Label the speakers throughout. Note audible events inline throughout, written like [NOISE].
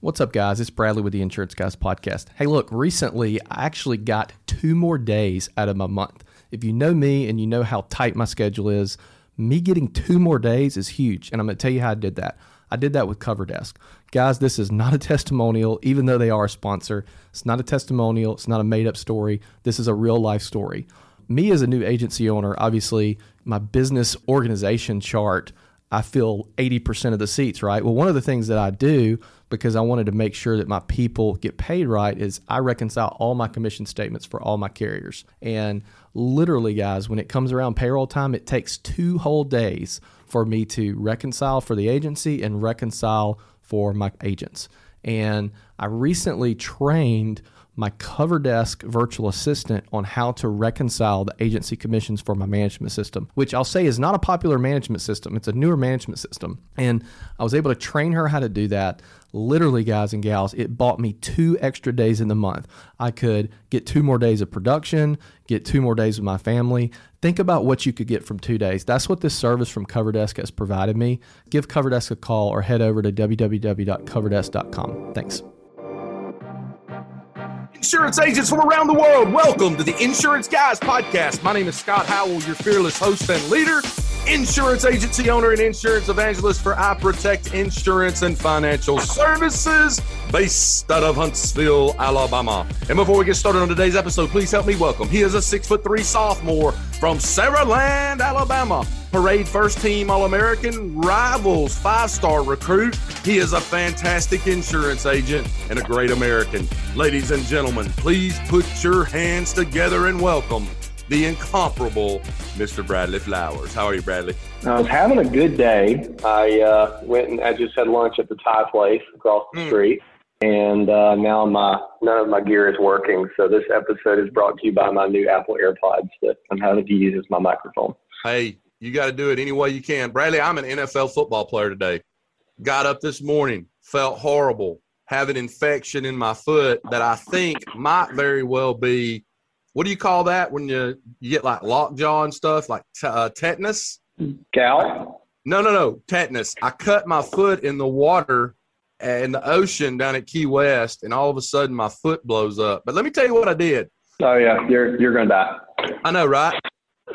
Speaker 1: What's up, guys? It's Bradley with the Insurance Guys Podcast. Hey, look, recently I actually got two more days out of my month. If you know me and you know how tight my schedule is, me getting two more days is huge. And I'm going to tell you how I did that. I did that with CoverDesk. Guys, this is not a [LAUGHS] testimonial, even though they are a sponsor. It's not a testimonial, it's not a made up story. This is a real life story. Me as a new agency owner, obviously, my business organization chart I fill 80% of the seats, right? Well, one of the things that I do because I wanted to make sure that my people get paid right is I reconcile all my commission statements for all my carriers. And literally, guys, when it comes around payroll time, it takes two whole days for me to reconcile for the agency and reconcile for my agents. And I recently trained my CoverDesk virtual assistant on how to reconcile the agency commissions for my management system, which I'll say is not a popular management system. It's a newer management system. And I was able to train her how to do that. Literally, guys and gals, it bought me two extra days in the month. I could get two more days of production, get two more days with my family. Think about what you could get from two days. That's what this service from CoverDesk has provided me. Give CoverDesk a call or head over to www.coverdesk.com. Thanks.
Speaker 2: Insurance agents from around the world, welcome to the Insurance Guys podcast. My name is Scott Howell, your fearless host and leader, insurance agency owner and insurance evangelist for I Protect Insurance and Financial Services, based out of Huntsville, Alabama. And before we get started on today's episode, please help me welcome. He is a six foot three sophomore from Saraland, Alabama Parade first team All American, Rivals five star recruit. He is a fantastic insurance agent and a great American. Ladies and gentlemen, please put your hands together and welcome the incomparable Mr. Bradley Flowers. How are you, Bradley?
Speaker 3: I was having a good day. I uh, went and I just had lunch at the Thai place across the mm. street. And uh, now my none of my gear is working. So this episode is brought to you by my new Apple AirPods that I'm having to use as my microphone.
Speaker 2: Hey, you got to do it any way you can. Bradley, I'm an NFL football player today. Got up this morning, felt horrible, have an infection in my foot that I think might very well be what do you call that when you, you get like lockjaw and stuff, like t- uh, tetanus?
Speaker 3: Gout?
Speaker 2: No, no, no, tetanus. I cut my foot in the water in the ocean down at Key West, and all of a sudden my foot blows up. But let me tell you what I did.
Speaker 3: Oh yeah, you're you're gonna die.
Speaker 2: I know, right?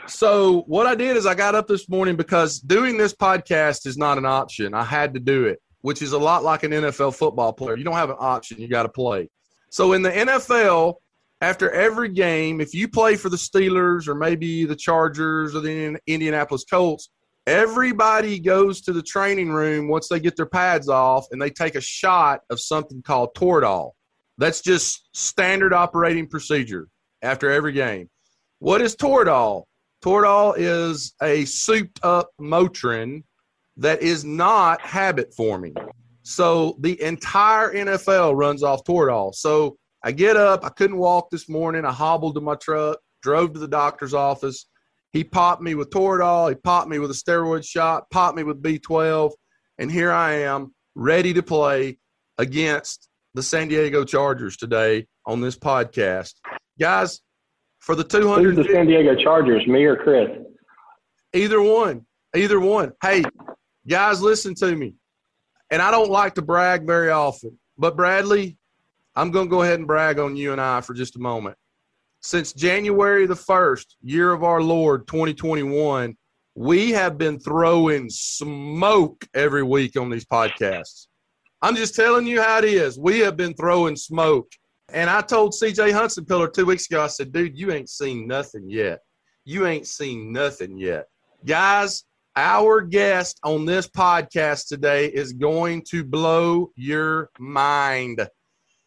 Speaker 2: so what I did is I got up this morning because doing this podcast is not an option. I had to do it, which is a lot like an NFL football player. You don't have an option, you got to play. So in the NFL, after every game, if you play for the Steelers or maybe the Chargers or the Indianapolis Colts, everybody goes to the training room once they get their pads off and they take a shot of something called Toradol. That's just standard operating procedure after every game. What is Toradol? Toradol is a souped up Motrin that is not habit forming. So the entire NFL runs off Toradol. So I get up, I couldn't walk this morning. I hobbled to my truck, drove to the doctor's office. He popped me with Toradol, he popped me with a steroid shot, popped me with B12, and here I am ready to play against the San Diego Chargers today on this podcast. Guys, for the 200.
Speaker 3: Who's the San Diego Chargers, me or Chris?
Speaker 2: Either one. Either one. Hey, guys, listen to me. And I don't like to brag very often, but Bradley, I'm going to go ahead and brag on you and I for just a moment. Since January the 1st, year of our Lord 2021, we have been throwing smoke every week on these podcasts. I'm just telling you how it is. We have been throwing smoke. And I told CJ Hudson Pillar two weeks ago, I said, dude, you ain't seen nothing yet. You ain't seen nothing yet. Guys, our guest on this podcast today is going to blow your mind.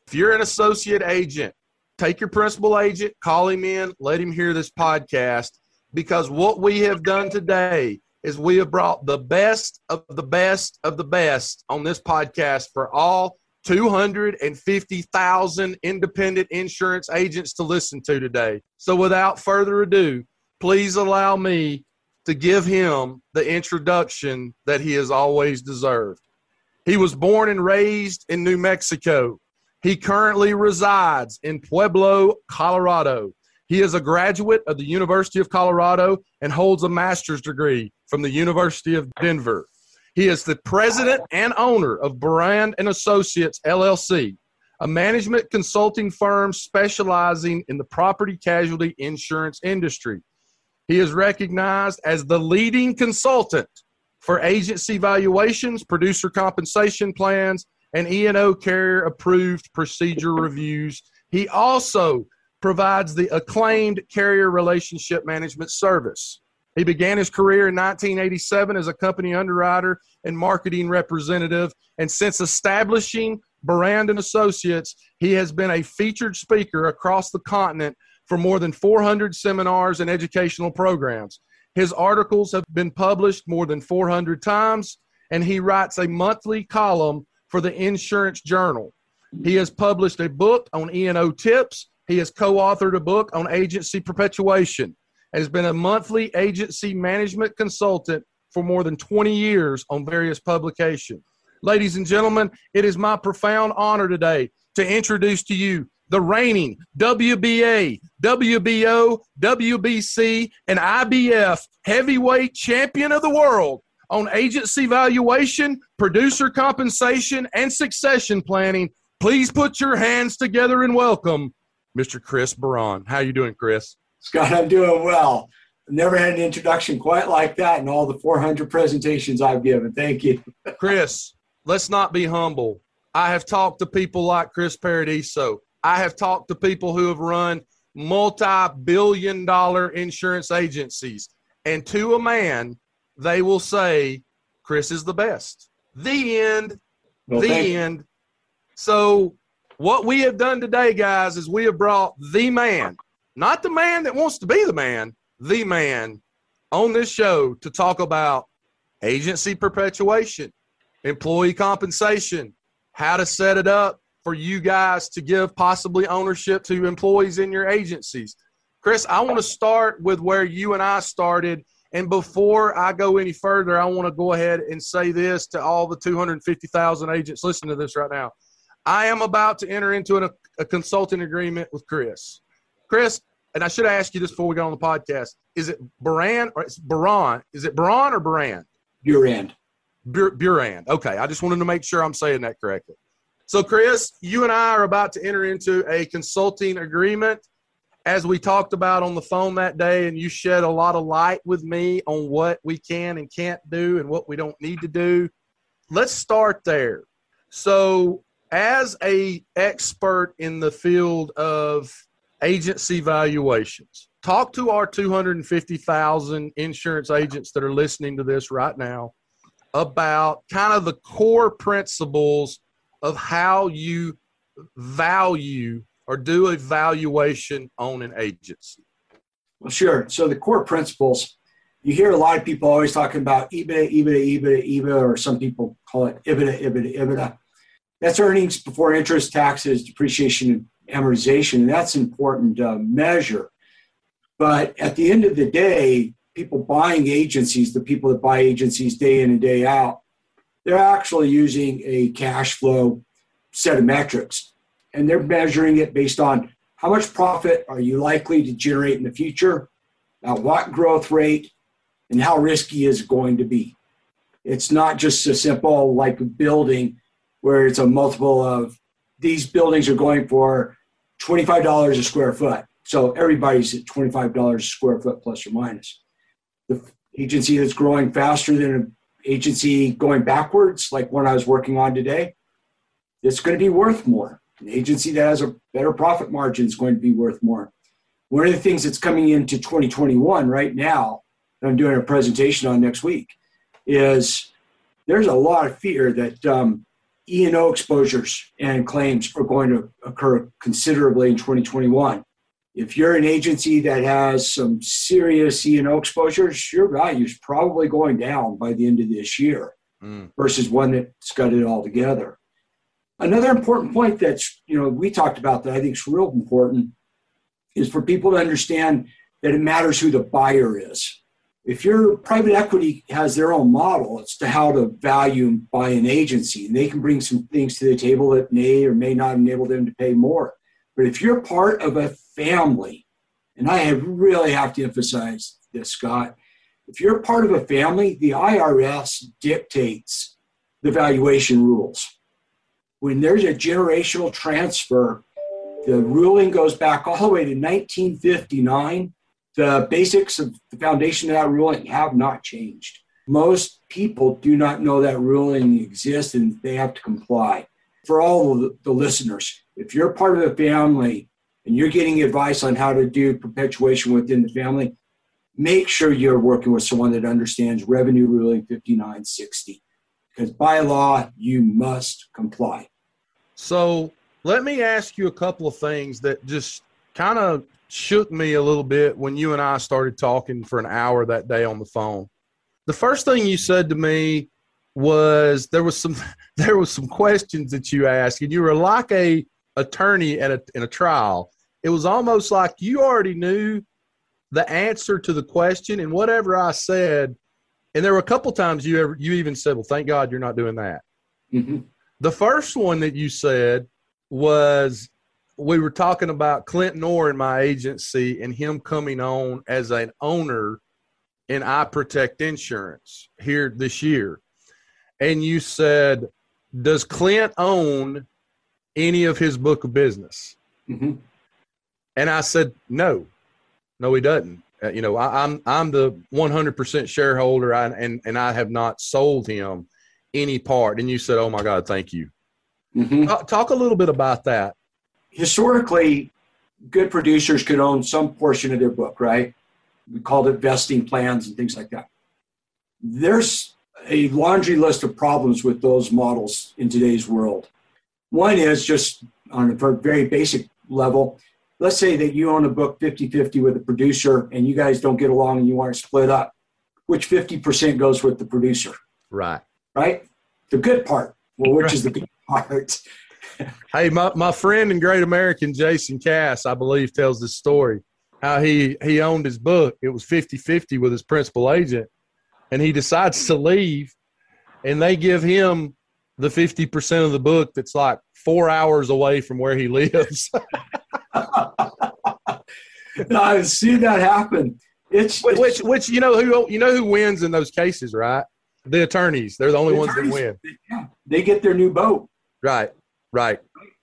Speaker 2: If you're an associate agent, take your principal agent, call him in, let him hear this podcast because what we have done today is we have brought the best of the best of the best on this podcast for all 250,000 independent insurance agents to listen to today. So, without further ado, please allow me to give him the introduction that he has always deserved. He was born and raised in New Mexico. He currently resides in Pueblo, Colorado. He is a graduate of the University of Colorado and holds a master's degree from the University of Denver. He is the president and owner of Burand and Associates LLC, a management consulting firm specializing in the property casualty insurance industry. He is recognized as the leading consultant for agency valuations, producer compensation plans, and E&O carrier approved procedure reviews. He also provides the acclaimed carrier relationship management service. He began his career in 1987 as a company underwriter and marketing representative, and since establishing Burand and Associates, he has been a featured speaker across the continent for more than 400 seminars and educational programs. His articles have been published more than 400 times, and he writes a monthly column for the Insurance Journal. He has published a book on E&O tips. He has co-authored a book on agency perpetuation. And has been a monthly agency management consultant for more than 20 years on various publications. Ladies and gentlemen, it is my profound honor today to introduce to you the reigning WBA, WBO, WBC, and IBF heavyweight champion of the world on agency valuation, producer compensation, and succession planning. Please put your hands together and welcome Mr. Chris Baran. How are you doing, Chris?
Speaker 4: Scott, I'm doing well. Never had an introduction quite like that in all the 400 presentations I've given. Thank you. [LAUGHS]
Speaker 2: Chris, let's not be humble. I have talked to people like Chris Paradiso. I have talked to people who have run multi billion dollar insurance agencies. And to a man, they will say, Chris is the best. The end. Well, the end. So, what we have done today, guys, is we have brought the man, not the man that wants to be the man, the man on this show to talk about agency perpetuation, employee compensation, how to set it up for you guys to give possibly ownership to employees in your agencies. Chris, I want to start with where you and I started. And before I go any further, I want to go ahead and say this to all the 250,000 agents listening to this right now. I am about to enter into an, a consulting agreement with Chris. Chris, and I should ask you this before we go on the podcast: Is it Baran or it's Baran? Is it Baran or Baran?
Speaker 4: Burand.
Speaker 2: Burand. Okay, I just wanted to make sure I'm saying that correctly. So, Chris, you and I are about to enter into a consulting agreement. As we talked about on the phone that day, and you shed a lot of light with me on what we can and can't do and what we don't need to do. Let's start there. So, as a expert in the field of agency valuations, talk to our 250,000 insurance agents that are listening to this right now about kind of the core principles of how you value or do a valuation on an agency?
Speaker 4: Well, sure. So the core principles, you hear a lot of people always talking about EBITDA, EBITDA, EBITDA, EBITDA, or some people call it EBITDA, EBITDA, EBITDA. That's earnings before interest, taxes, depreciation, and amortization, and that's an important uh, measure. But at the end of the day, people buying agencies, the people that buy agencies day in and day out, they're actually using a cash flow set of metrics. And they're measuring it based on how much profit are you likely to generate in the future, at what growth rate, and how risky is it going to be. It's not just a simple like building where it's a multiple of these buildings are going for $25 a square foot. So everybody's at $25 a square foot plus or minus. The agency that's growing faster than an agency going backwards, like one I was working on today, it's going to be worth more. An agency that has a better profit margin is going to be worth more. One of the things that's coming into 2021 right now, that I'm doing a presentation on next week, is there's a lot of fear that um, E&O exposures and claims are going to occur considerably in 2021. If you're an agency that has some serious E&O exposures, your value is probably going down by the end of this year mm. versus one that's got it all together. Another important point that's, you know, we talked about that I think is real important is for people to understand that it matters who the buyer is. If your private equity has their own model as to how to value and buy an agency, and they can bring some things to the table that may or may not enable them to pay more. But if you're part of a family, and I have really have to emphasize this, Scott, If you're part of a family, the IRS dictates the valuation rules. When there's a generational transfer, the ruling goes back all the way to 1959. The basics of the foundation of that ruling have not changed. Most people do not know that ruling exists and they have to comply. For all the listeners, if you're part of a family and you're getting advice on how to do perpetuation within the family, make sure you're working with someone that understands Revenue Ruling 5960 because by law, you must comply.
Speaker 2: So let me ask you a couple of things that just kind of shook me a little bit when you and I started talking for an hour that day on the phone. The first thing you said to me was there was some [LAUGHS] there was some questions that you asked and you were like a attorney at a, in a trial. It was almost like you already knew the answer to the question and whatever I said. And there were a couple times you ever you even said, "Well, thank God you're not doing that." Mm-hmm. The first one that you said was we were talking about Clinton Orr in my agency and him coming on as an owner in I Protect Insurance here this year. And you said, Does Clint own any of his book of business? Mm-hmm. And I said, No, no, he doesn't. Uh, you know, I, am I'm, I'm the 100% shareholder, I, and and I have not sold him any part. And you said, "Oh my God, thank you." Mm-hmm. Talk, talk a little bit about that.
Speaker 4: Historically, good producers could own some portion of their book, right? We called it vesting plans and things like that. There's a laundry list of problems with those models in today's world. One is just on a very basic level, let's say that you own a book 50 50 with a producer and you guys don't get along and you want to split up. Which 50% goes with the producer?
Speaker 2: Right.
Speaker 4: Right? The good part. Well, which right. is the good part? [LAUGHS]
Speaker 2: hey, my, my friend and great American Jason Cass, I believe, tells this story how he, he owned his book. It was 50 50 with his principal agent, and he decides to leave, and they give him the 50% of the book that's like four hours away from where he lives. [LAUGHS]
Speaker 4: I've seen that happen. It's
Speaker 2: which, which, which, you know who you know who wins in those cases, right? The attorneys. They're the only the ones that win.
Speaker 4: Yeah, they get their new boat.
Speaker 2: Right. Right.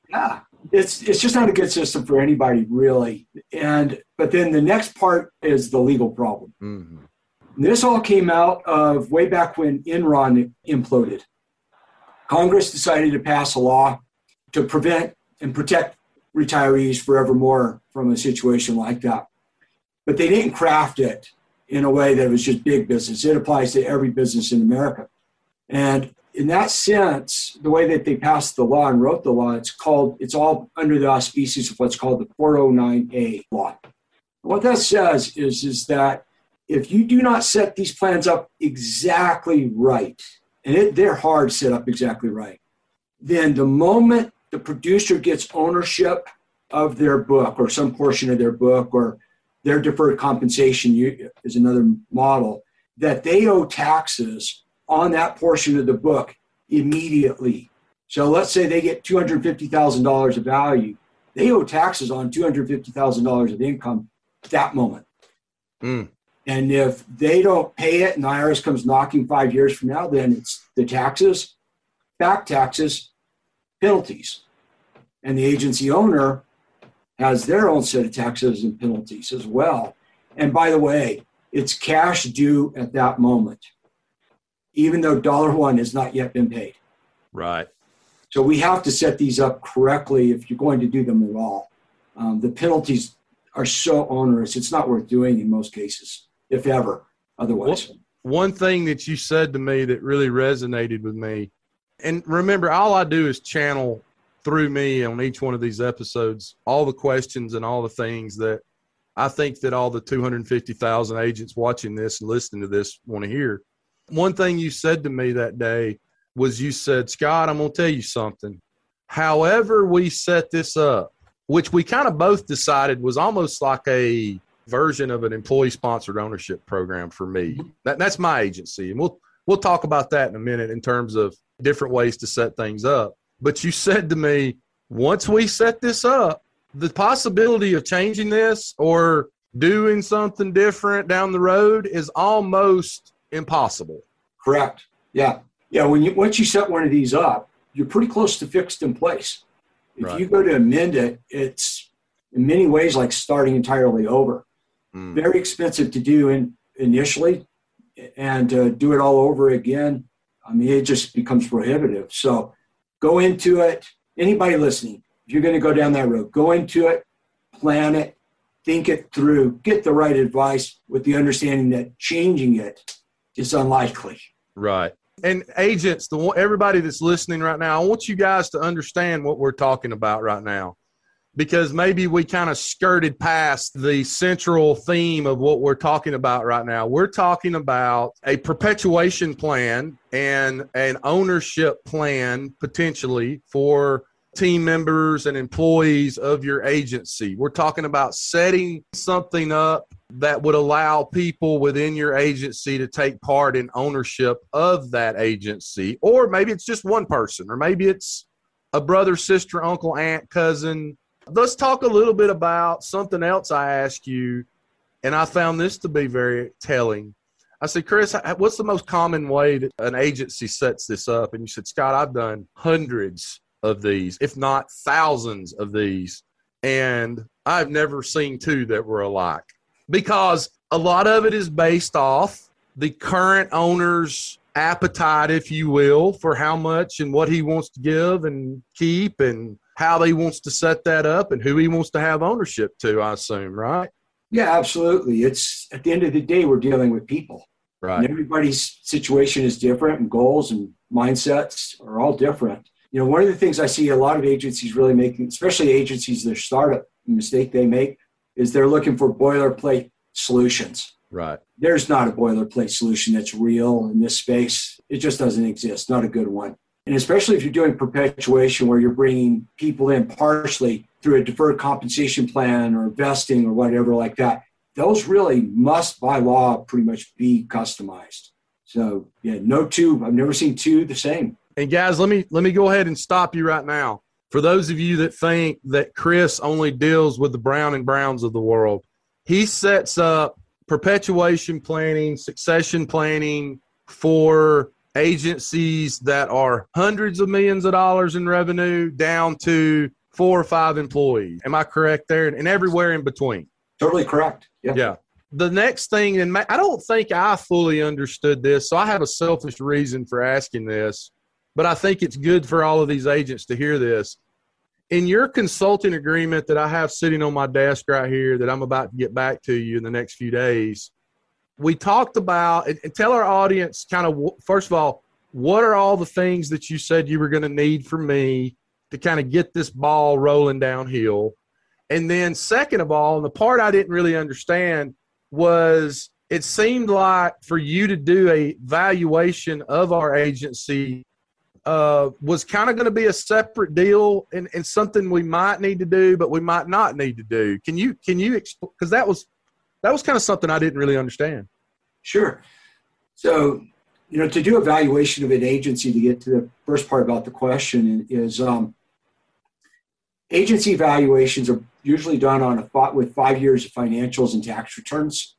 Speaker 4: Yeah. It's it's just not a good system for anybody really. And but then the next part is the legal problem. Mm-hmm. This all came out of way back when Enron imploded. Congress decided to pass a law to prevent and protect retirees forevermore from a situation like that. But they didn't craft it in a way that was just big business. It applies to every business in America. And in that sense, the way that they passed the law and wrote the law, it's called, it's all under the auspices of what's called the 409A law. what that says is, is that if you do not set these plans up exactly right, and it, they're hard set up exactly right, then the moment the producer gets ownership of their book or some portion of their book or their deferred compensation is another model that they owe taxes on that portion of the book immediately. So let's say they get $250,000 of value. They owe taxes on $250,000 of income that moment. Mm. And if they don't pay it and the IRS comes knocking five years from now, then it's the taxes, back taxes, penalties. And the agency owner has their own set of taxes and penalties as well. And by the way, it's cash due at that moment, even though dollar one has not yet been paid.
Speaker 2: Right.
Speaker 4: So we have to set these up correctly if you're going to do them at all. Um, the penalties are so onerous, it's not worth doing in most cases, if ever, otherwise.
Speaker 2: Well, one thing that you said to me that really resonated with me and remember, all I do is channel through me on each one of these episodes all the questions and all the things that I think that all the 250,000 agents watching this and listening to this want to hear. One thing you said to me that day was you said, Scott, I'm going to tell you something. However, we set this up, which we kind of both decided was almost like a version of an employee sponsored ownership program for me. Mm-hmm. That, that's my agency. And we'll, we'll talk about that in a minute in terms of different ways to set things up. But you said to me, once we set this up, the possibility of changing this or doing something different down the road is almost impossible.
Speaker 4: Correct. Yeah. Yeah. When you once you set one of these up, you're pretty close to fixed in place. If
Speaker 2: Right.
Speaker 4: you go to amend it, it's in many ways like starting entirely over.
Speaker 2: Mm.
Speaker 4: Very expensive to do in, initially, and uh, do it all over again. I mean, it just becomes prohibitive. So go into it. Anybody listening, if you're going to go down that road, go into it, plan it, think it through, get the right advice with the understanding that changing it is unlikely.
Speaker 2: Right. And agents, the one, everybody that's listening right now, I want you guys to understand what we're talking about right now, because maybe we kind of skirted past the central theme of what we're talking about right now. We're talking about a perpetuation plan and an ownership plan potentially for team members and employees of your agency. We're talking about setting something up that would allow people within your agency to take part in ownership of that agency. Or maybe it's just one person, or maybe it's a brother, sister, uncle, aunt, cousin. Let's talk a little bit about something else I asked you, and I found this to be very telling. I said, Chris, what's the most common way that an agency sets this up? And you said, Scott, I've done hundreds of these, if not thousands of these, and I've never seen two that were alike because a lot of it is based off the current owner's appetite, if you will, for how much and what he wants to give and keep and how he wants to set that up and who he wants to have ownership to, I assume, right?
Speaker 4: Yeah, absolutely. It's at the end of the day, we're dealing with people. And
Speaker 2: Right.
Speaker 4: everybody's situation is different, and goals and mindsets are all different. You know, one of the things I see a lot of agencies really making, especially agencies that are startup, the mistake they make is they're looking for boilerplate solutions.
Speaker 2: Right.
Speaker 4: There's not a boilerplate solution that's real in this space. It just doesn't exist, not a good one. And especially if you're doing perpetuation where you're bringing people in partially through a deferred compensation plan or vesting or whatever like that, those really must by law pretty much be customized. So yeah, no two. I've never seen two the same.
Speaker 2: And guys, let me let me go ahead and stop you right now. For those of you that think that Chris only deals with the Brown and Browns of the world, he sets up perpetuation planning, succession planning for agencies that are hundreds of millions of dollars in revenue down to four or five employees. Am I correct there? And everywhere in between.
Speaker 4: Totally correct. Yeah.
Speaker 2: Yeah. The next thing, and I don't think I fully understood this, so I have a selfish reason for asking this, but I think it's good for all of these agents to hear this. In your consulting agreement that I have sitting on my desk right here, that I'm about to get back to you in the next few days, we talked about, and, and tell our audience kind of, first of all, what are all the things that you said you were going to need from me to kind of get this ball rolling downhill? And then, second of all, and the part I didn't really understand was it seemed like for you to do a valuation of our agency uh, was kind of going to be a separate deal and, and something we might need to do, but we might not need to do. Can you can you because that was that was kind of something I didn't really understand.
Speaker 4: Sure. So, you know, to do evaluation of an agency, to get to the first part about the question is um, agency evaluations are usually done on a fi- with five years of financials and tax returns,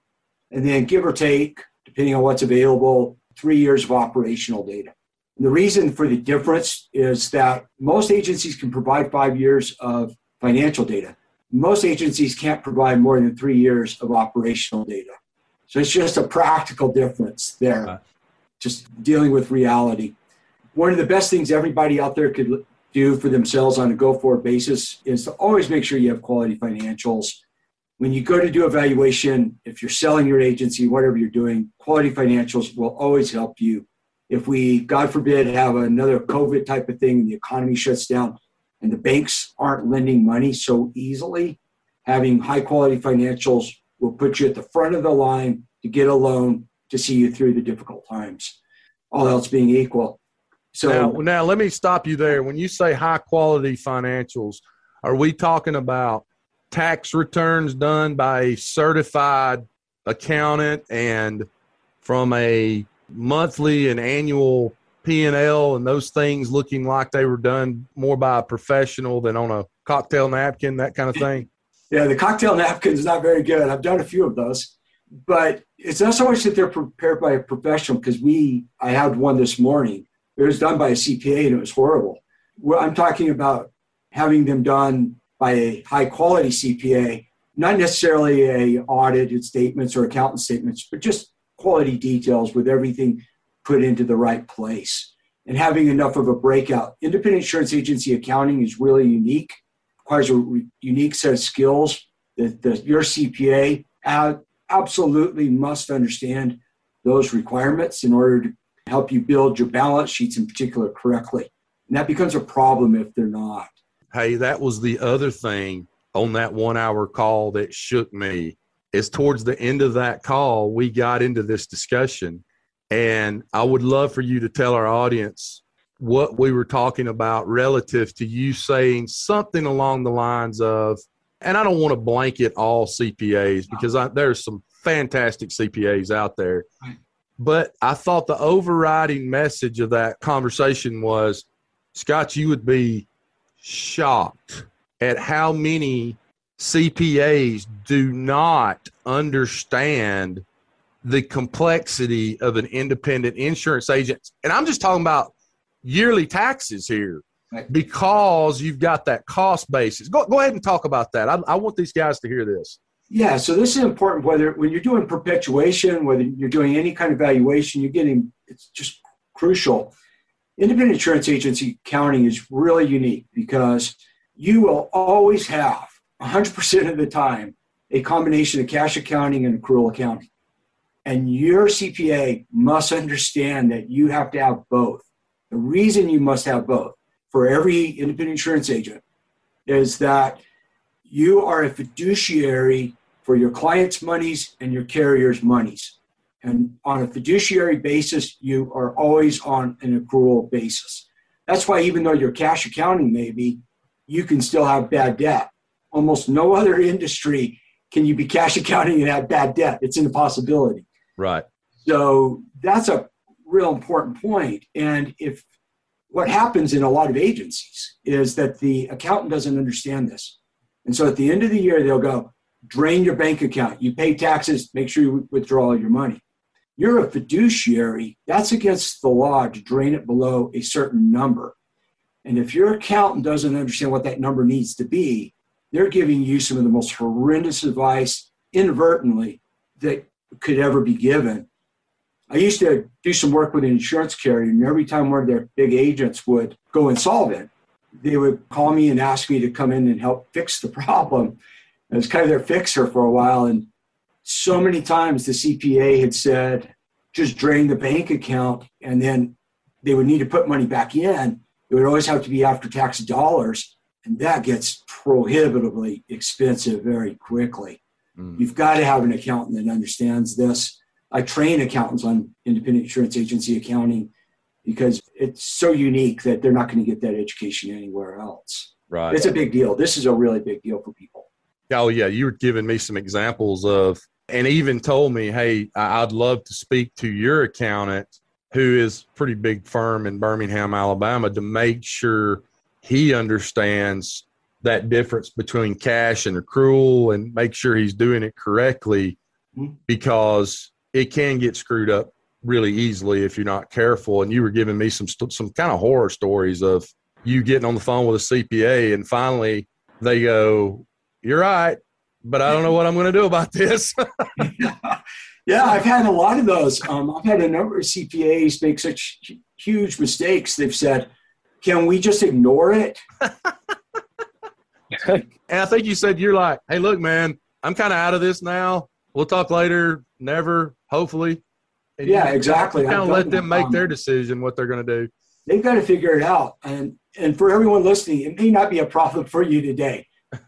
Speaker 4: and then give or take, depending on what's available, three years of operational data. And the reason for the difference is that most agencies can provide five years of financial data. Most agencies can't provide more than three years of operational data. So it's just a practical difference there,
Speaker 2: Right.
Speaker 4: just dealing with reality. One of the best things everybody out there could do for themselves on a go forward basis is to always make sure you have quality financials. When you go to do evaluation, if you're selling your agency, whatever you're doing, quality financials will always help you. If we, God forbid, have another COVID type of thing, and the economy shuts down and the banks aren't lending money so easily, having high quality financials will put you at the front of the line to get a loan to see you through the difficult times. All else being equal. So
Speaker 2: Now, now let me stop you there. When you say high quality financials, are we talking about tax returns done by a certified accountant and from a monthly and annual P&L and those things looking like they were done more by a professional than on a cocktail napkin, that kind of thing?
Speaker 4: Yeah, the cocktail [LAUGHS] napkin is not very good. I've done a few of those, but it's not so much that they're prepared by a professional because we, I had one this morning. It was done by a CPA and it was horrible. Well, I'm talking about having them done by a high quality CPA, not necessarily a audited statements or accountant statements, but just quality details with everything put into the right place and having enough of a breakout. Independent insurance agency accounting is really unique requires a unique set of skills that your CPA absolutely must understand those requirements in order to help you build your balance sheets in particular correctly. And that becomes a problem if they're not.
Speaker 2: Hey, that was the other thing on that one hour call that shook me. Is towards the end of that call, we got into this discussion. And I would love for you to tell our audience what we were talking about relative to you saying something along the lines of, and I don't want to blanket all CPAs because I, there's some fantastic CPAs out there. But I thought the overriding message of that conversation was Scott, you would be shocked at how many CPAs do not understand the complexity of an independent insurance agent. And I'm just talking about yearly taxes here because you've got that cost basis. Go, go ahead and talk about that. I, I want these guys to hear this.
Speaker 4: Yeah, so this is important whether when you're doing perpetuation, whether you're doing any kind of valuation, you're getting it's just crucial. Independent insurance agency accounting is really unique because you will always have 100% of the time a combination of cash accounting and accrual accounting. And your CPA must understand that you have to have both. The reason you must have both for every independent insurance agent is that you are a fiduciary for your clients' monies and your carrier's monies. And on a fiduciary basis, you are always on an accrual basis. That's why, even though your cash accounting may be, you can still have bad debt. Almost no other industry can you be cash accounting and have bad debt. It's an impossibility.
Speaker 2: Right.
Speaker 4: So that's a real important point. And if what happens in a lot of agencies is that the accountant doesn't understand this. And so at the end of the year, they'll go, drain your bank account. You pay taxes, make sure you withdraw all your money. You're a fiduciary, that's against the law to drain it below a certain number. And if your accountant doesn't understand what that number needs to be, they're giving you some of the most horrendous advice inadvertently that could ever be given. I used to do some work with an insurance carrier, and every time one of their big agents would go insolvent, they would call me and ask me to come in and help fix the problem. I was kind of their fixer for a while. And so many times the CPA had said, just drain the bank account, and then they would need to put money back in. It would always have to be after tax dollars. And that gets prohibitively expensive very quickly. Mm. You've got to have an accountant that understands this I train accountants on independent insurance agency accounting because it's so unique that they're not going to get that education anywhere else.
Speaker 2: Right.
Speaker 4: It's a big deal. This is a really big deal for people.
Speaker 2: Oh yeah, you were giving me some examples of, and even told me, hey, I'd love to speak to your accountant, who is pretty big firm in Birmingham, Alabama, to make sure he understands that difference between cash and accrual, and make sure he's doing it correctly, mm-hmm. because it can get screwed up really easily if you're not careful. And you were giving me some some kind of horror stories of you getting on the phone with a CPA and finally they go, "You're right, but I don't know what I'm going to do about this." [LAUGHS]
Speaker 4: yeah, I've had a lot of those. Um, I've had a number of CPAs make such huge mistakes. They've said, "Can we just ignore it?" [LAUGHS] [LAUGHS]
Speaker 2: and I think you said you're like, "Hey, look, man, I'm kind of out of this now. We'll talk later. Never hopefully.
Speaker 4: And yeah, you, exactly.
Speaker 2: Kind of let them make their decision what they're going to do.
Speaker 4: They've got to figure it out. And and for everyone listening, it may not be a problem for you today,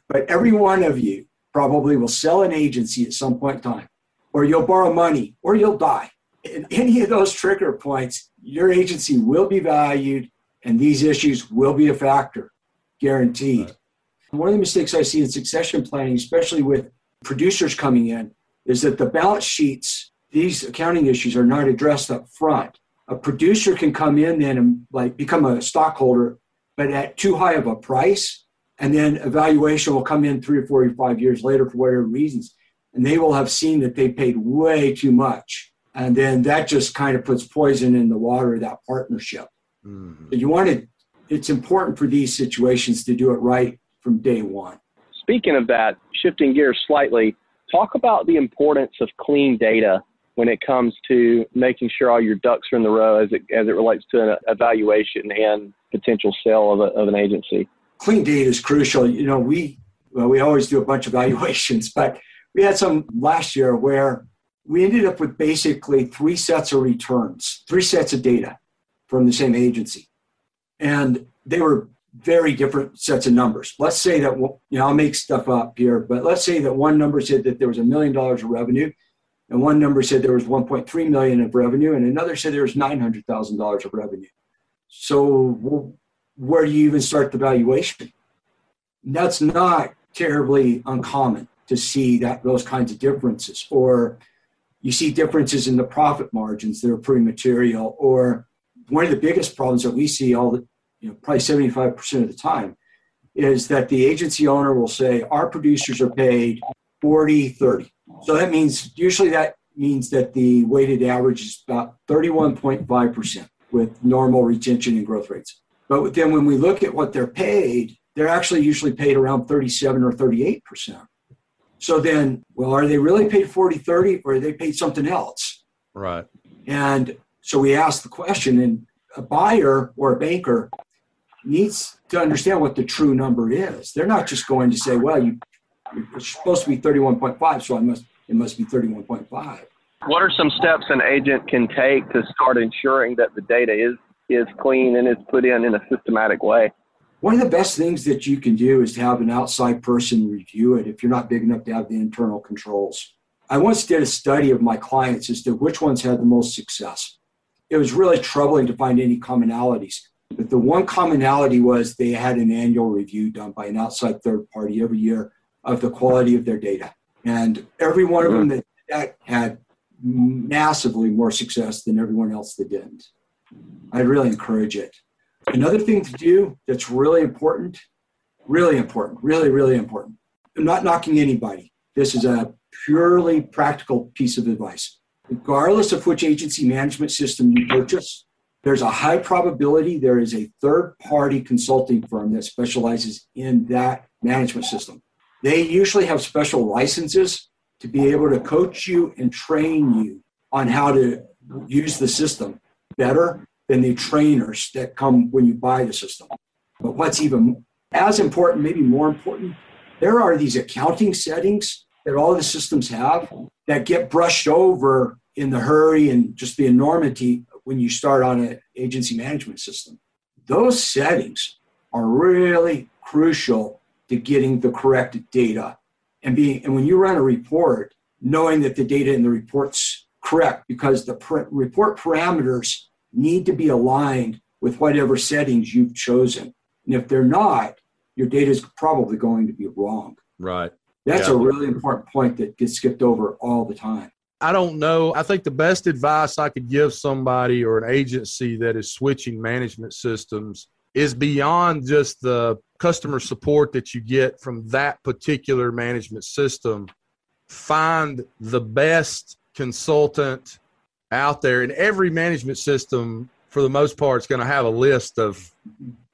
Speaker 4: but every one of you probably will sell an agency at some point in time, or you'll borrow money, or you'll die. In any of those trigger points, your agency will be valued, and these issues will be a factor, guaranteed. Right. One of the mistakes I see in succession planning, especially with producers coming in, is that the balance sheets, these accounting issues are not addressed up front. A producer can come in then and like become a stockholder, but at too high of a price, And then evaluation will come in three or four or five years later for whatever reasons. And they will have seen that they paid way too much. And then that just kind of puts poison in the water of that partnership. Mm-hmm. you want to, it's important for these situations to do it right from day one.
Speaker 3: Speaking of that, shifting gears slightly, talk about the importance of clean data when it comes to making sure all your ducks are in the row as it, as it relates to an evaluation and potential sale of, a, of an agency.
Speaker 4: Clean data is crucial. You know, we well, we always do a bunch of [LAUGHS] evaluations, but we had some last year where we ended up with basically three sets of returns, three sets of data from the same agency. And they were very different sets of numbers. Let's say that, you know, I'll make stuff up here, but let's say that one number said that there was a million dollars of revenue and one number said there was 1.3 million of revenue, and another said there was $900,000 of revenue. So where do you even start the valuation? That's not terribly uncommon to see that those kinds of differences, or you see differences in the profit margins that are pretty material, or one of the biggest problems that we see all the, you know, probably 75% of the time is that the agency owner will say, our producers are paid 40, 30. So that means usually that means that the weighted average is about 31.5% with normal retention and growth rates. But then when we look at what they're paid, they're actually usually paid around 37 or 38%. So then, well, are they really paid 40, 30, or are they paid something else?
Speaker 2: Right.
Speaker 4: And so we ask the question, and a buyer or a banker needs to understand what the true number is. They're not just going to say, well, you it's supposed to be 31.5, so I must it must be 31.5.
Speaker 3: What are some steps an agent can take to start ensuring that the data is is clean and is put in in a systematic way?
Speaker 4: One of the best things that you can do is to have an outside person review it if you're not big enough to have the internal controls. I once did a study of my clients as to which ones had the most success. It was really troubling to find any commonalities. But the one commonality was they had an annual review done by an outside third party every year of the quality of their data. And every one of them that, that had massively more success than everyone else that didn't. I'd really encourage it. Another thing to do that's really important, really important, really, really important. I'm not knocking anybody. This is a purely practical piece of advice. Regardless of which agency management system you purchase, there's a high probability there is a third party consulting firm that specializes in that management system. They usually have special licenses to be able to coach you and train you on how to use the system better than the trainers that come when you buy the system. But what's even as important, maybe more important, there are these accounting settings that all the systems have that get brushed over in the hurry and just the enormity when you start on an agency management system. Those settings are really crucial to getting the correct data and being and when you run a report knowing that the data in the report's correct because the pr- report parameters need to be aligned with whatever settings you've chosen and if they're not your data is probably going to be wrong
Speaker 2: right
Speaker 4: that's yeah. a really important point that gets skipped over all the time
Speaker 2: I don't know. I think the best advice I could give somebody or an agency that is switching management systems is beyond just the customer support that you get from that particular management system. Find the best consultant out there, and every management system, for the most part, is going to have a list of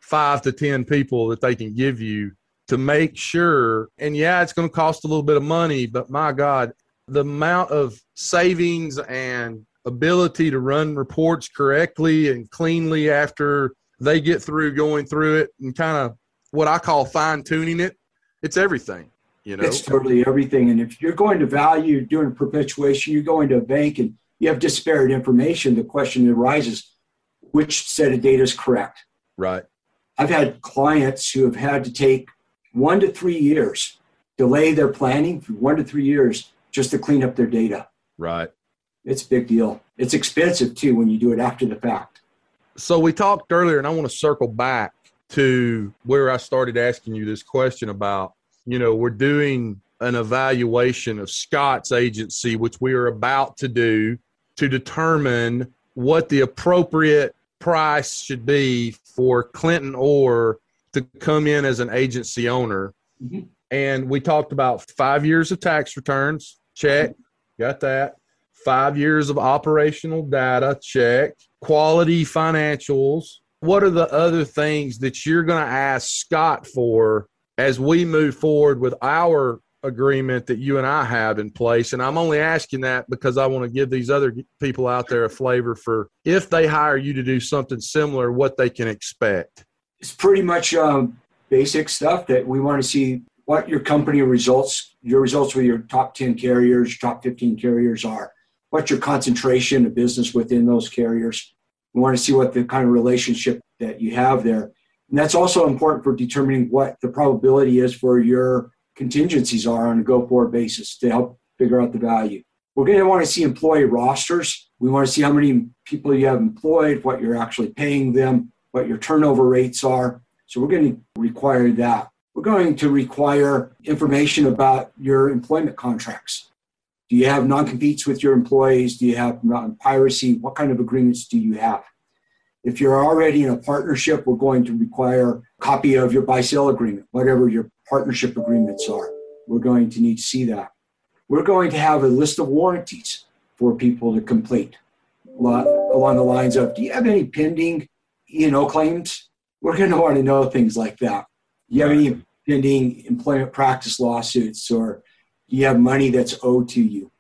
Speaker 2: five to 10 people that they can give you to make sure. And yeah, it's going to cost a little bit of money, but my God, the amount of savings and ability to run reports correctly and cleanly after they get through going through it and kind of what I call fine tuning it. It's everything, you know.
Speaker 4: It's totally everything. And if you're going to value doing perpetuation, you're going to a bank and you have disparate information. The question arises, which set of data is correct?
Speaker 2: Right.
Speaker 4: I've had clients who have had to take one to three years, delay their planning for one to three years just to clean up their data.
Speaker 2: Right.
Speaker 4: It's a big deal. It's expensive too when you do it after the fact.
Speaker 2: So we talked earlier, and I want to circle back to where I started asking you this question about, you know, we're doing an evaluation of Scott's agency, which we are about to do to determine what the appropriate price should be for Clinton Orr to come in as an agency owner.
Speaker 4: Mhm.
Speaker 2: And we talked about five years of tax returns, check, got that. Five years of operational data, check. Quality financials. What are the other things that you're going to ask Scott for as we move forward with our agreement that you and I have in place? And I'm only asking that because I want to give these other people out there a flavor for if they hire you to do something similar, what they can expect.
Speaker 4: It's pretty much um, basic stuff that we want to see what your company results, your results with your top 10 carriers, top 15 carriers are, what your concentration of business within those carriers. We want to see what the kind of relationship that you have there. And that's also important for determining what the probability is for your contingencies are on a go forward basis to help figure out the value. We're going to want to see employee rosters. We want to see how many people you have employed, what you're actually paying them, what your turnover rates are. So we're going to require that. We're going to require information about your employment contracts. Do you have non competes with your employees? Do you have non piracy? What kind of agreements do you have? If you're already in a partnership, we're going to require a copy of your buy sale agreement, whatever your partnership agreements are. We're going to need to see that. We're going to have a list of warranties for people to complete along the lines of Do you have any pending E&O claims? We're going to want to know things like that. Do you have any pending employment practice lawsuits or do you have money that's owed to you?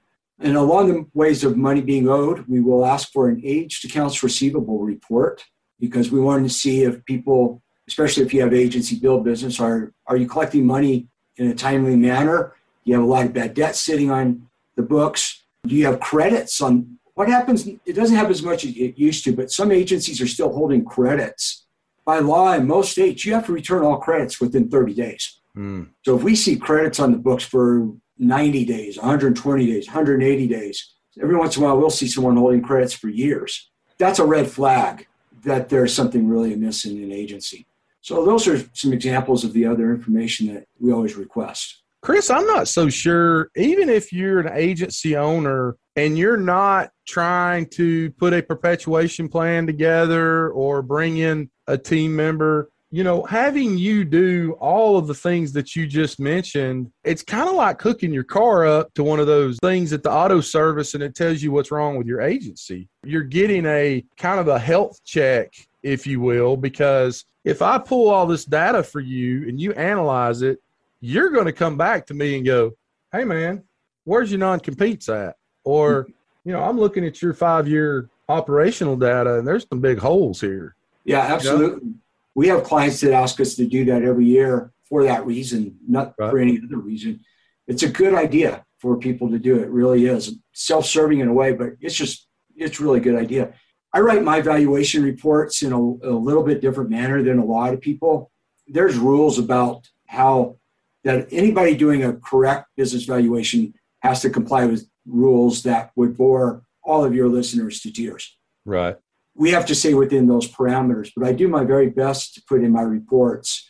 Speaker 4: And along the ways of money being owed, we will ask for an aged accounts receivable report because we want to see if people, especially if you have agency bill business, are, are you collecting money in a timely manner? Do you have a lot of bad debt sitting on the books? Do you have credits on what happens? It doesn't happen as much as it used to, but some agencies are still holding credits. By law in most states, you have to return all credits within 30 days.
Speaker 2: Mm.
Speaker 4: So if we see credits on the books for 90 days, 120 days, 180 days. Every once in a while, we'll see someone holding credits for years. That's a red flag that there's something really amiss in an agency. So, those are some examples of the other information that we always request.
Speaker 2: Chris, I'm not so sure, even if you're an agency owner and you're not trying to put a perpetuation plan together or bring in a team member, you know, having you do all of the things that you just mentioned, it's kind of like hooking your car up to one of those things at the auto service and it tells you what's wrong with your agency. You're getting a kind of a health check, if you will, because if I pull all this data for you and you analyze it, you're going to come back to me and go, hey, man, where's your non competes at? Or, you know, I'm looking at your five year operational data and there's some big holes here.
Speaker 4: Yeah, absolutely. You know? we have clients that ask us to do that every year for that reason, not right. for any other reason. It's a good idea for people to do it. Really is self-serving in a way, but it's just it's really a good idea. I write my valuation reports in a, a little bit different manner than a lot of people. There's rules about how that anybody doing a correct business valuation has to comply with rules that would bore all of your listeners to tears.
Speaker 2: Right
Speaker 4: we have to stay within those parameters. But I do my very best to put in my reports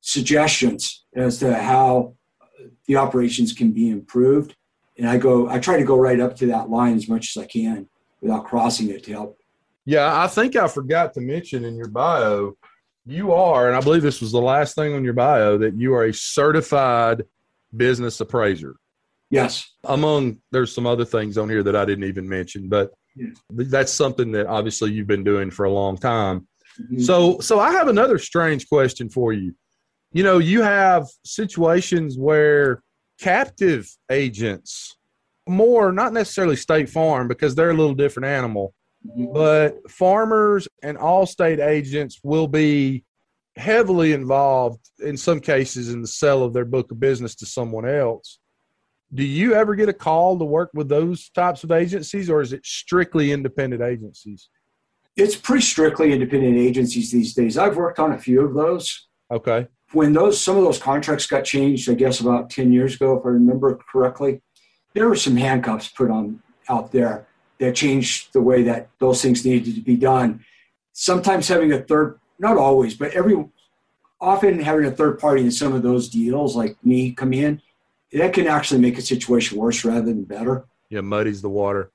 Speaker 4: suggestions as to how the operations can be improved. And I go, I try to go right up to that line as much as I can without crossing it to help.
Speaker 2: Yeah, I think I forgot to mention in your bio, you are, and I believe this was the last thing on your bio, that you are a certified business appraiser.
Speaker 4: Yes.
Speaker 2: Among there's some other things on here that I didn't even mention, but yeah. That's something that obviously you've been doing for a long time. Mm-hmm. So, so I have another strange question for you. You know, you have situations where captive agents, more not necessarily State Farm because they're a little different animal, mm-hmm. but farmers and Allstate agents will be heavily involved in some cases in the sale of their book of business to someone else do you ever get a call to work with those types of agencies or is it strictly independent agencies?
Speaker 4: It's pretty strictly independent agencies these days. I've worked on a few of those.
Speaker 2: Okay.
Speaker 4: When those some of those contracts got changed i guess about 10 years ago if i remember correctly there were some handcuffs put on out there that changed the way that those things needed to be done. Sometimes having a third not always but every often having a third party in some of those deals like me come in that can actually make a situation worse rather than better.
Speaker 2: Yeah, muddies the water.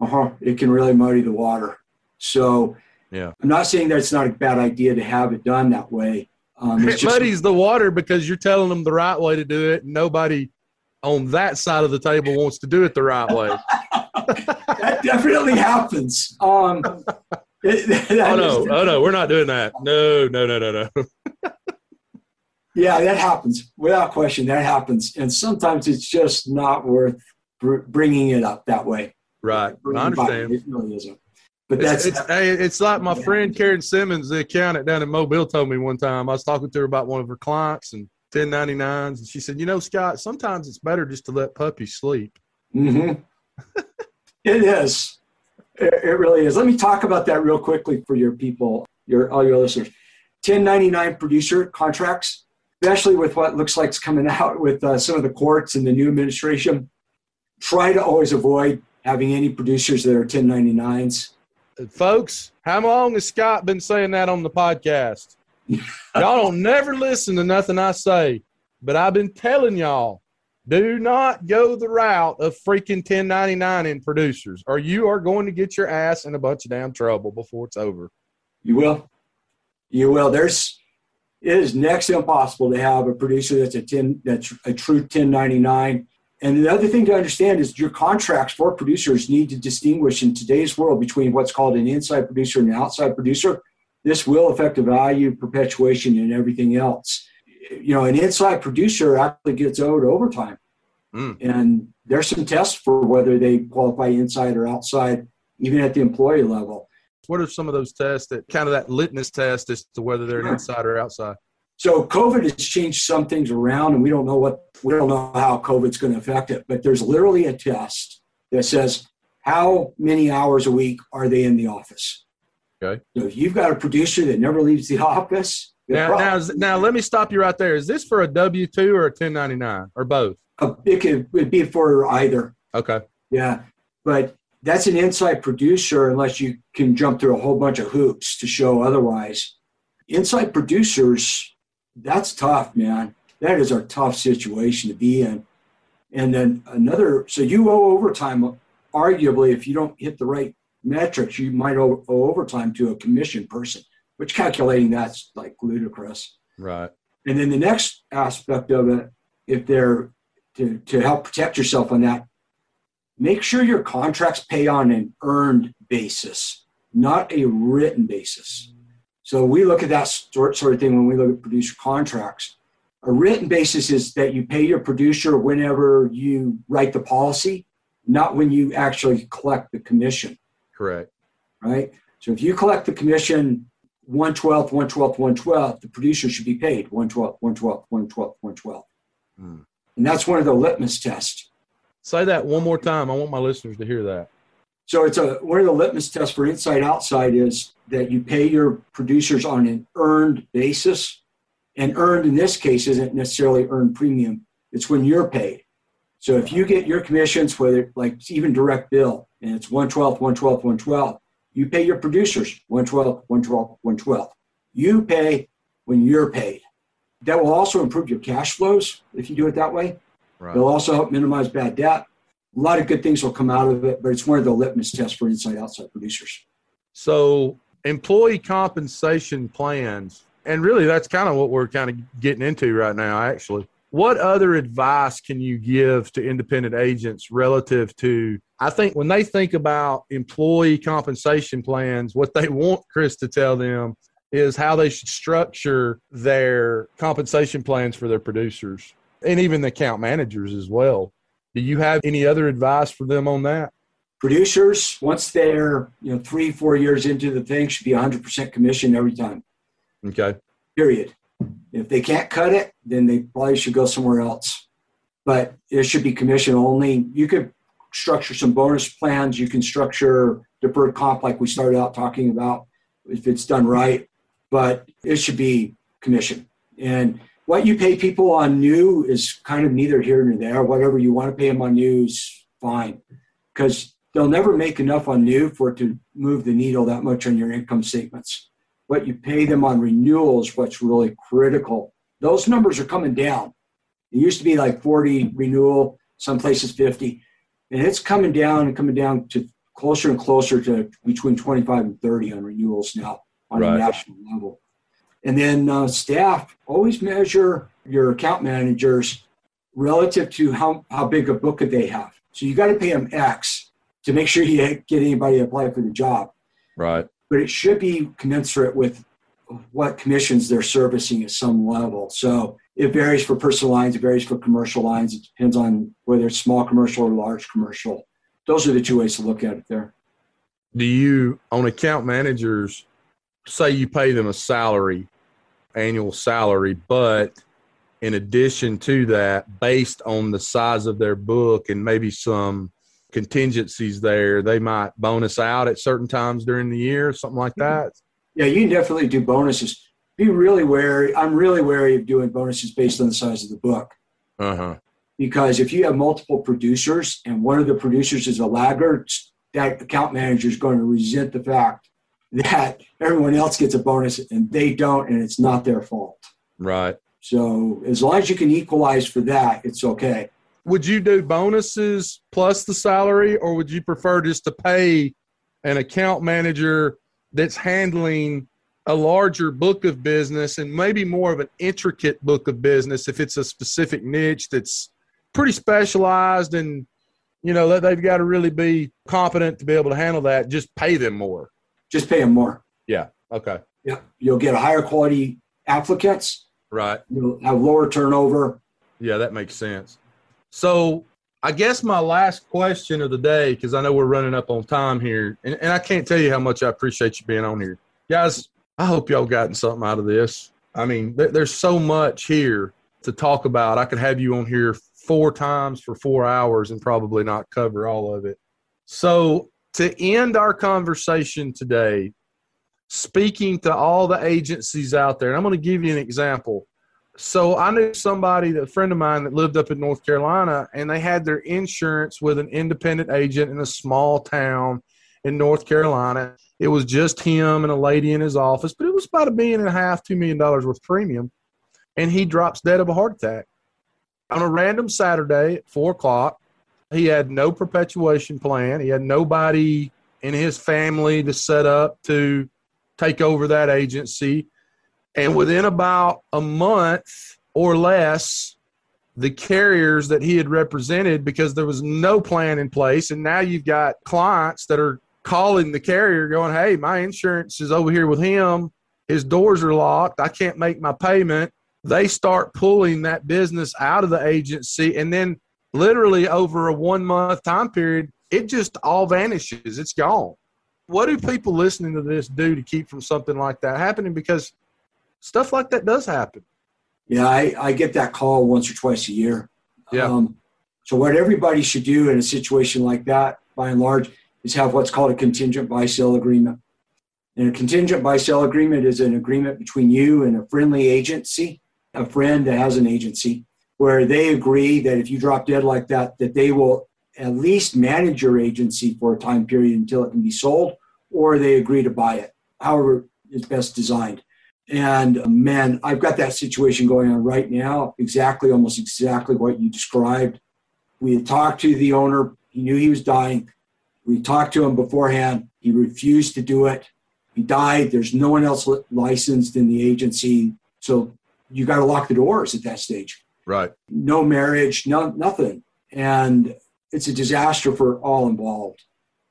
Speaker 4: Uh huh. It can really muddy the water. So,
Speaker 2: yeah,
Speaker 4: I'm not saying that it's not a bad idea to have it done that way,
Speaker 2: Um, it muddies the water because you're telling them the right way to do it. And nobody on that side of the table wants to do it the right way. [LAUGHS] [LAUGHS]
Speaker 4: that definitely happens. Um,
Speaker 2: it, [LAUGHS] oh no! Oh no! We're not doing that. No! No! No! No! No!
Speaker 4: Yeah, that happens without question. That happens, and sometimes it's just not worth br- bringing it up that way.
Speaker 2: Right. I understand. It really isn't. But that's it's, it's, hey, it's like my friend Karen Simmons, the accountant down in Mobile, told me one time. I was talking to her about one of her clients and 1099s, and she said, "You know, Scott, sometimes it's better just to let puppies sleep."
Speaker 4: Mm-hmm. [LAUGHS] it is. It, it really is. Let me talk about that real quickly for your people, your all your listeners. 1099 producer contracts, especially with what looks like is coming [LAUGHS] out with uh, some of the courts and the new administration. Try to always avoid having any producers that are 1099s
Speaker 2: folks, how long has Scott been saying that on the podcast? [LAUGHS] y'all don't never listen to nothing I say, but I've been telling y'all do not go the route of freaking 1099 in producers, or you are going to get your ass in a bunch of damn trouble before it's over.
Speaker 4: You will. You will. There's it is next to impossible to have a producer that's a 10 that's a true 1099 and the other thing to understand is your contracts for producers need to distinguish in today's world between what's called an inside producer and an outside producer. This will affect the value, perpetuation, and everything else. You know, an inside producer actually gets owed overtime. Mm. And there's some tests for whether they qualify inside or outside, even at the employee level.
Speaker 2: What are some of those tests that kind of that litmus test as to whether they're an inside or outside?
Speaker 4: So COVID has changed some things around, and we don't know what we don't know how COVID's going to affect it. But there's literally a test that says how many hours a week are they in the office.
Speaker 2: Okay.
Speaker 4: So if you've got a producer that never leaves the [LAUGHS] office.
Speaker 2: Now, now, now, let me stop you right there. Is this for a W two or a ten ninety nine or both?
Speaker 4: Uh, it could it'd be for either.
Speaker 2: Okay.
Speaker 4: Yeah, but that's an inside producer unless you can jump through a whole bunch of hoops to show otherwise. Inside producers that's tough, man. That is a tough situation to be in. And then another, so you owe overtime. Arguably, if you don't hit the right metrics, you might owe, owe overtime to a commission person, which calculating that's like ludicrous.
Speaker 2: Right.
Speaker 4: And then the next aspect of it, if they're to, to help protect yourself on that, make sure your contracts pay on an earned basis, not a written basis. So we look at that sort, sort of thing when we look at producer contracts. A written basis is that you pay your producer whenever you write the policy, not when you actually collect the commission.
Speaker 2: Correct.
Speaker 4: Right? So if you collect the commission 112th, 112th, 112th, the producer should be paid 112th, 112th, 112th, 112th. Mm. And that's one of the litmus tests.
Speaker 2: Say that one more time. I want my listeners to hear that.
Speaker 4: So it's a one of the litmus tests for inside outside is that you pay your producers on an earned basis. And earned in this case isn't necessarily earned premium, it's when you're paid. So if you get your commissions, whether like even direct bill, and it's 112, 112, 112, you pay your producers 112, 112, 112. You pay when you're paid. That will also improve your cash flows if you do it that way. Right. It'll also help minimize bad debt a lot of good things will come out of it, but it's one of the litmus tests for inside outside producers.
Speaker 2: So, employee compensation plans, and really that's kind of what we're kind of getting into right now, actually. What other advice can you give to independent agents relative to? I think when they think about employee compensation plans, what they want Chris to tell them is how they should structure their compensation plans for their producers and even the account managers as well. Do you have any other advice for them on that?
Speaker 4: Producers, once they're you know three, four years into the thing, should be 100% commission every time.
Speaker 2: Okay.
Speaker 4: Period. If they can't cut it, then they probably should go somewhere else. But it should be commission only. You could structure some bonus plans. You can structure deferred comp like we started out talking about if it's done right. But it should be commission. And what you pay people on new is kind of neither here nor there. Whatever you want to pay them on new is fine because they'll never make enough on new for it to move the needle that much on your income statements. What you pay them on renewals, what's really critical. Those numbers are coming down. It used to be like 40 renewal, some places 50, and it's coming down and coming down to closer and closer to between 25 and 30 on renewals now on right. a national level. And then uh, staff always measure your account managers relative to how, how big a book they have. So you got to pay them X to make sure you get anybody to apply for the job.
Speaker 2: Right.
Speaker 4: But it should be commensurate with what commissions they're servicing at some level. So it varies for personal lines, it varies for commercial lines. It depends on whether it's small commercial or large commercial. Those are the two ways to look at it there.
Speaker 2: Do you, on account managers, say you pay them a salary, annual salary, but in addition to that, based on the size of their book and maybe some contingencies there, they might bonus out at certain times during the year, something like that?
Speaker 4: Yeah, you can definitely do bonuses. Be really wary. I'm really wary of doing bonuses based on the size of the book.
Speaker 2: Uh huh.
Speaker 4: Because if you have multiple producers and one of the producers is a laggard, that account manager is going to resent the fact [LAUGHS] that everyone else gets a bonus and they don't, and it's not their fault.
Speaker 2: Right.
Speaker 4: So as long as you can equalize for that, it's okay.
Speaker 2: Would you do bonuses plus the salary, or would you prefer just to pay an account manager that's handling a larger book of business and maybe more of an intricate book of business if it's a specific niche that's pretty specialized and you know that they've got to really be competent to be able to handle that just pay them more
Speaker 4: Just pay them more.
Speaker 2: Yeah okay.
Speaker 4: Yeah, you'll get higher quality applicants.
Speaker 2: right.
Speaker 4: You'll have lower turnover.
Speaker 2: yeah that makes sense. So i guess my last question of the day because i know we're running up on time here and, and i can't tell you how much i appreciate you being on here. Guys i hope y'all gotten something out of this. I mean th- there's so much here to talk about. I could have you on here four times for four hours and probably not cover all of it. So to end our conversation today speaking to all the agencies out there and i'm going to give you an example so I knew somebody, a friend of mine that lived up in North Carolina, and they had their insurance with an independent agent in a small town in North Carolina. It was just him and a lady in his office, but it was about a million and a half, two million dollars worth premium. And he drops dead of a heart attack on a random Saturday at four o'clock. He had no perpetuation plan. He had nobody in his family to set up to take over that agency. And within about a month or less, the carriers that he had represented, because there was no plan in place, and now you've got clients that are calling the carrier going, Hey, my insurance is over here with him. His doors are locked. I can't make my payment. They start pulling that business out of the agency. And then, literally, over a one month time period, it just all vanishes. It's gone. What do people listening to this do to keep from something like that happening? Because stuff like that does happen.
Speaker 4: Yeah, I, I get that call once or twice a year.
Speaker 2: Yeah.
Speaker 4: Um, so what everybody should do in a situation like that, by and large, is have what's called a contingent buy sell agreement. And a contingent buy sell agreement is an agreement between you and a friendly agency, a friend that has an agency, where they agree that if you drop dead like that, that they will at least manage your agency for a time period until it can be sold, or they agree to buy it, however it's best designed. And uh, man, I've got that situation going on right now, exactly, almost exactly what you described. We had talked to the owner, he knew he was dying. We talked to him beforehand. He refused to do it. He died. There's no one else licensed in the agency. So you got to lock the doors at that stage.
Speaker 2: Right.
Speaker 4: No marriage, no, nothing. And it's a disaster for all involved.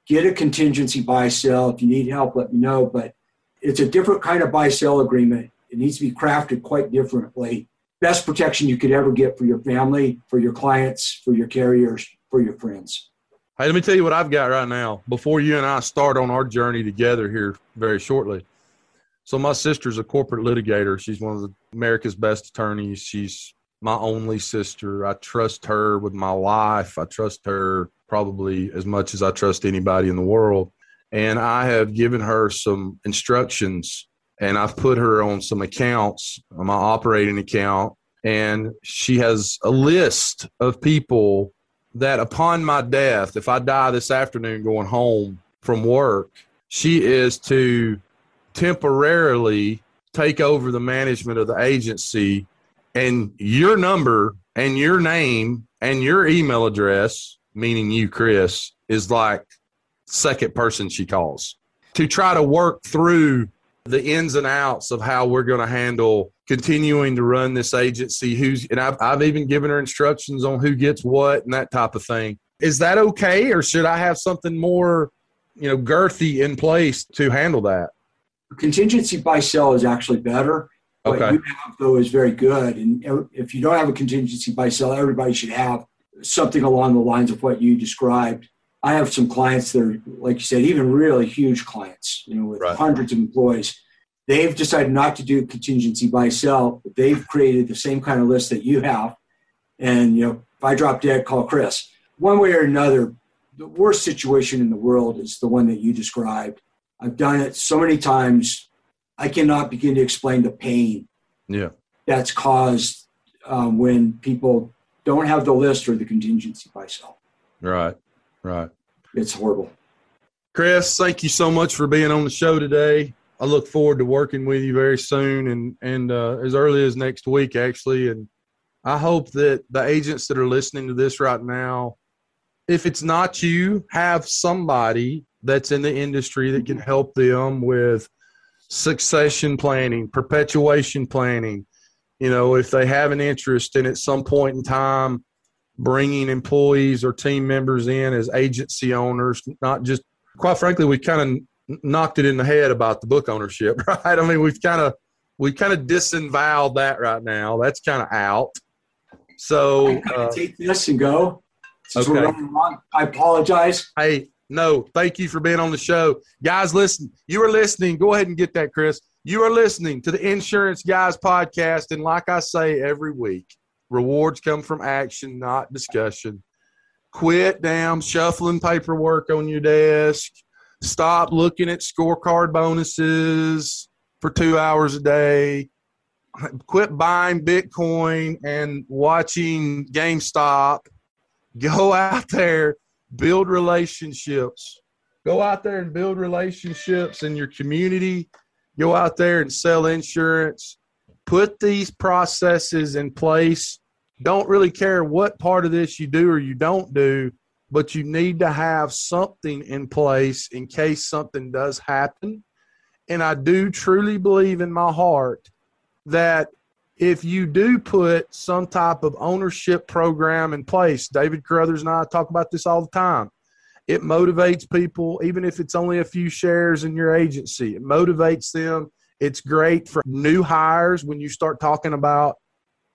Speaker 4: Get a contingency buy sell. If you need help, let me know. But it's a different kind of buy sell agreement. It needs to be crafted quite differently. Best protection you could ever get for your family, for your clients, for your carriers, for your friends.
Speaker 2: Hey, let me tell you what I've got right now before you and I start on our journey together here very shortly. So, my sister's a corporate litigator. She's one of America's best attorneys. She's my only sister. I trust her with my life. I trust her probably as much as I trust anybody in the world. And I have given her some instructions and I've put her on some accounts, on my operating account. And she has a list of people that upon my death, if I die this afternoon going home from work, she is to temporarily take over the management of the agency and your number and your name and your email address, meaning you, Chris, is like second person she calls to try to work through the ins and outs of how we're going to handle continuing to run this agency. Who's and I've, I've even given her instructions on who gets what and that type of thing. Is that okay, or should I have something more, you know, girthy in place to handle that?
Speaker 4: Contingency buy sell is actually better. What
Speaker 2: Okay.
Speaker 4: you have though is very good, and if you don't have a contingency buy sell, everybody should have something along the lines of what you described. I have some clients that are, like you said, even really huge clients, you know, with
Speaker 2: Right.
Speaker 4: hundreds of employees. They've decided not to do contingency buy sell. But they've created the same kind of list that you have, and you know, if I drop dead, call Chris. One way or another, the worst situation in the world is the one that you described. I've done it so many times. I cannot begin to explain the pain
Speaker 2: Yeah.
Speaker 4: that's caused um, when people don't have the list or the contingency buy sell.
Speaker 2: Right. Right.
Speaker 4: It's horrible.
Speaker 2: Chris, thank you so much for being on the show today. I look forward to working with you very soon and and uh, as early as next week, actually. And I hope that the agents that are listening to this right now, if it's not you, have somebody that's in the industry that can help them with succession planning, perpetuation planning. You know, if they have an interest in at some point in time bringing employees or team members in as agency owners, not just quite frankly, we kind of knocked it in the head about the book ownership, [LAUGHS] right? I mean, we've kind of we kind of disavowed that right now. That's kind of out. So, uh,
Speaker 4: take this and go. Since
Speaker 2: okay.
Speaker 4: I apologize.
Speaker 2: hey, no, thank you for being on the show, guys. Listen, you are listening. Go ahead and get that, Chris. You are listening to the Insurance Guys podcast, and like I say every week, rewards come from action, not discussion. Quit damn shuffling paperwork on your desk. Stop looking at scorecard bonuses for two hours a day. Quit buying Bitcoin and watching GameStop. Go out there, build relationships. Go out there and build relationships in your community. Go out there and sell insurance. Put these processes in place. Don't really care what part of this you do or you don't do, but you need to have something in place in case something does happen. And I do truly believe in my heart that if you do put some type of ownership program in place, David Carruthers and I talk about this all the time. It motivates people, even if it's only a few shares in your agency. It motivates them. It's great for new hires when you start talking about,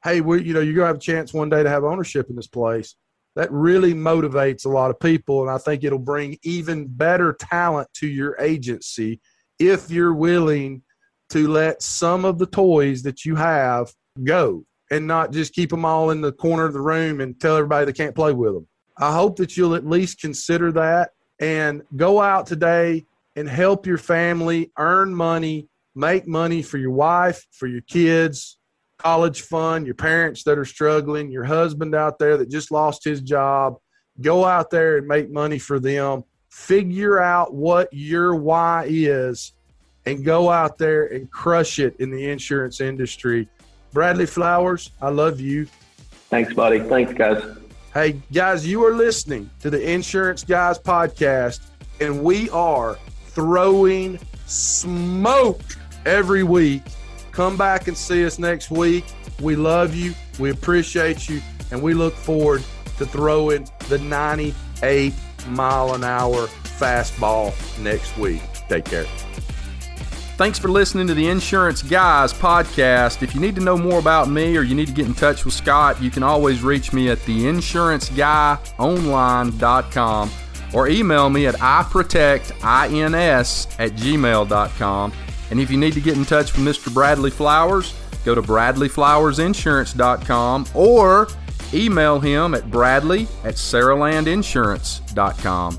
Speaker 2: hey, we, you know, you're gonna have a chance one day to have ownership in this place. That really motivates a lot of people, and I think it'll bring even better talent to your agency if you're willing to let some of the toys that you have go and not just keep them all in the corner of the room and tell everybody they can't play with them. I hope that you'll at least consider that and go out today and help your family earn money, make money for your wife, for your kids, college fund, your parents that are struggling, your husband out there that just lost his job. Go out there and make money for them. Figure out what your why is and go out there and crush it in the insurance industry. Bradley Flowers, I love you.
Speaker 3: Thanks, buddy. Thanks, guys.
Speaker 2: Hey, guys, you are listening to the Insurance Guys podcast, and we are throwing smoke every week. Come back and see us next week. We love you, we appreciate you, and we look forward to throwing the 98 mile an hour fastball next week. Take care.
Speaker 1: Thanks for listening to the Insurance Guys podcast. If you need to know more about me or you need to get in touch with Scott, you can always reach me at theinsuranceguy.online.com or email me at iprotectins at gmail.com. And if you need to get in touch with Mr. Bradley Flowers, go to bradleyflowersinsurance.com or email him at bradley at saralandinsurance.com.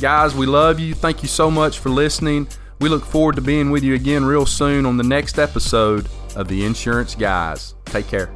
Speaker 1: Guys, we love you. Thank you so much for listening. We look forward to being with you again real soon on the next episode of The Insurance Guys. Take care.